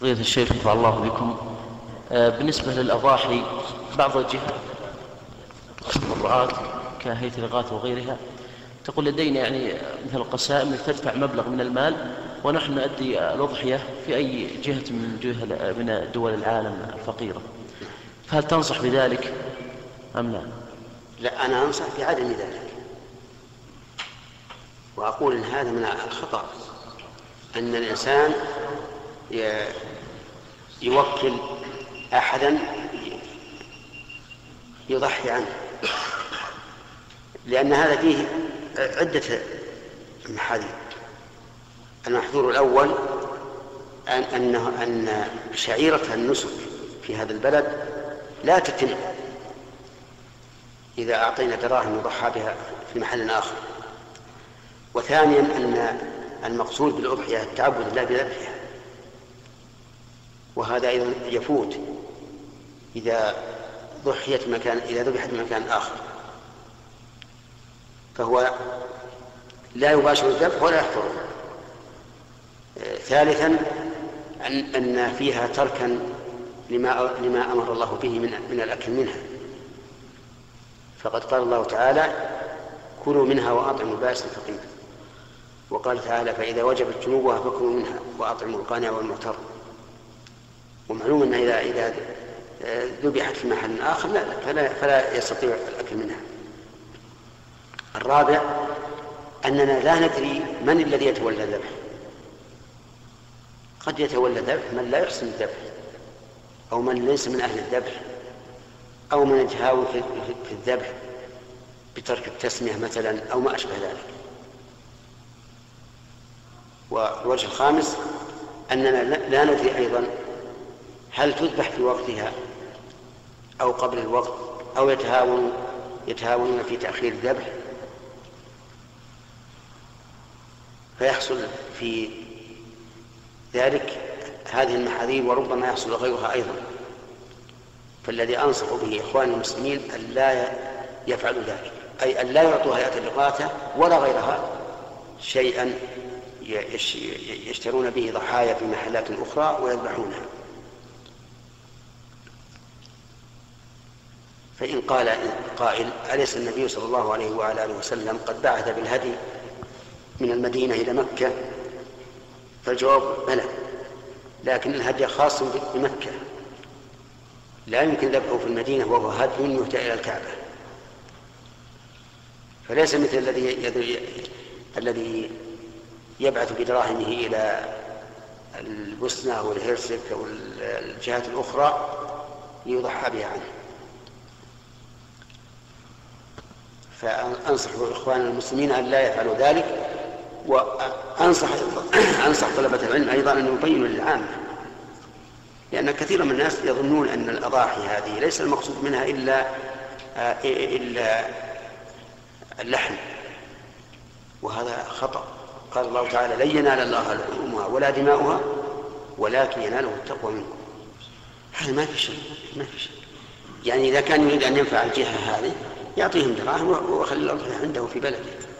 فضيلة الشيخ نفع الله بكم. آه، بالنسبة للأضاحي بعض الجهات التبرعات كهيئة الإغاثة وغيرها تقول لدينا يعني مثل القسائم تدفع مبلغ من المال ونحن نؤدي الأضحية في أي جهة من جهة من دول العالم الفقيرة. فهل تنصح بذلك أم لا؟ لا أنا أنصح بعدم ذلك. وأقول إن هذا من الخطأ أن الإنسان يوكل أحدا يضحي عنه. لأن هذا فيه عدة محاذير. المحذور الأول أن أنه أن شعيرة النسك في هذا البلد لا تتم. إذا أعطينا دراهم يضحى بها في محل آخر. وثانيا أن المقصود بالأضحية التعبد الله بذبحها. وهذا أيضا يفوت إذا ضحيت مكان إذا ذبحت مكان آخر. فهو لا يباشر الذبح ولا يحضره ثالثا أن أن فيها تركا لما لما أمر الله به من من الأكل منها. فقد قال الله تعالى كلوا منها وأطعموا البائس الفقير. وقال تعالى فإذا وجبت جنوبها فكلوا منها وأطعموا القانع والمعتر ومعلوم أن إذا إذا ذبحت في محل آخر لا فلا, فلا يستطيع الأكل منها. الرابع أننا لا ندري من الذي يتولى الذبح. قد يتولى الذبح من لا يحسن الذبح أو من ليس من أهل الذبح أو من يتهاون في الذبح بترك التسمية مثلا أو ما أشبه ذلك. والوجه الخامس أننا لا ندري أيضا هل تذبح في وقتها أو قبل الوقت أو يتهاون يتهاونون في تأخير الذبح؟ فيحصل في ذلك هذه المحاذير وربما يحصل غيرها أيضا. فالذي أنصح به إخواني المسلمين أن لا يفعلوا ذلك. أي أن لا يعطوا هيئة الإغاثة ولا غيرها شيئا يشترون به ضحايا في محلات أخرى ويذبحونها. فإن قال قائل أليس النبي صلى الله عليه وعلى آله وسلم قد بعث بالهدي من المدينة إلى مكة؟ فالجواب بلى لكن الهدي خاص بمكة لا يمكن ذبحه في المدينة وهو هدي يهدى إلى الكعبة. فليس مثل الذي الذي يبعث بدراهمه إلى البوسنة والهرسك أو الجهات الأخرى ليضحى بها عنه. فأنصح إخواننا المسلمين أن لا يفعلوا ذلك وأنصح أنصح طلبة العلم أيضا أن يبينوا للعامة لأن كثيرا من الناس يظنون أن الأضاحي هذه ليس المقصود منها إلا إلا اللحم وهذا خطأ. قال الله تعالى لن ينال الله لحومها ولا دماؤها ولكن يناله التقوى منكم. هذا ما في شيء ما في شيء يعني إذا كان يريد أن ينفع الجهة هذه يعطيهم دراهم ويخلي الأضحية عنده في بلده.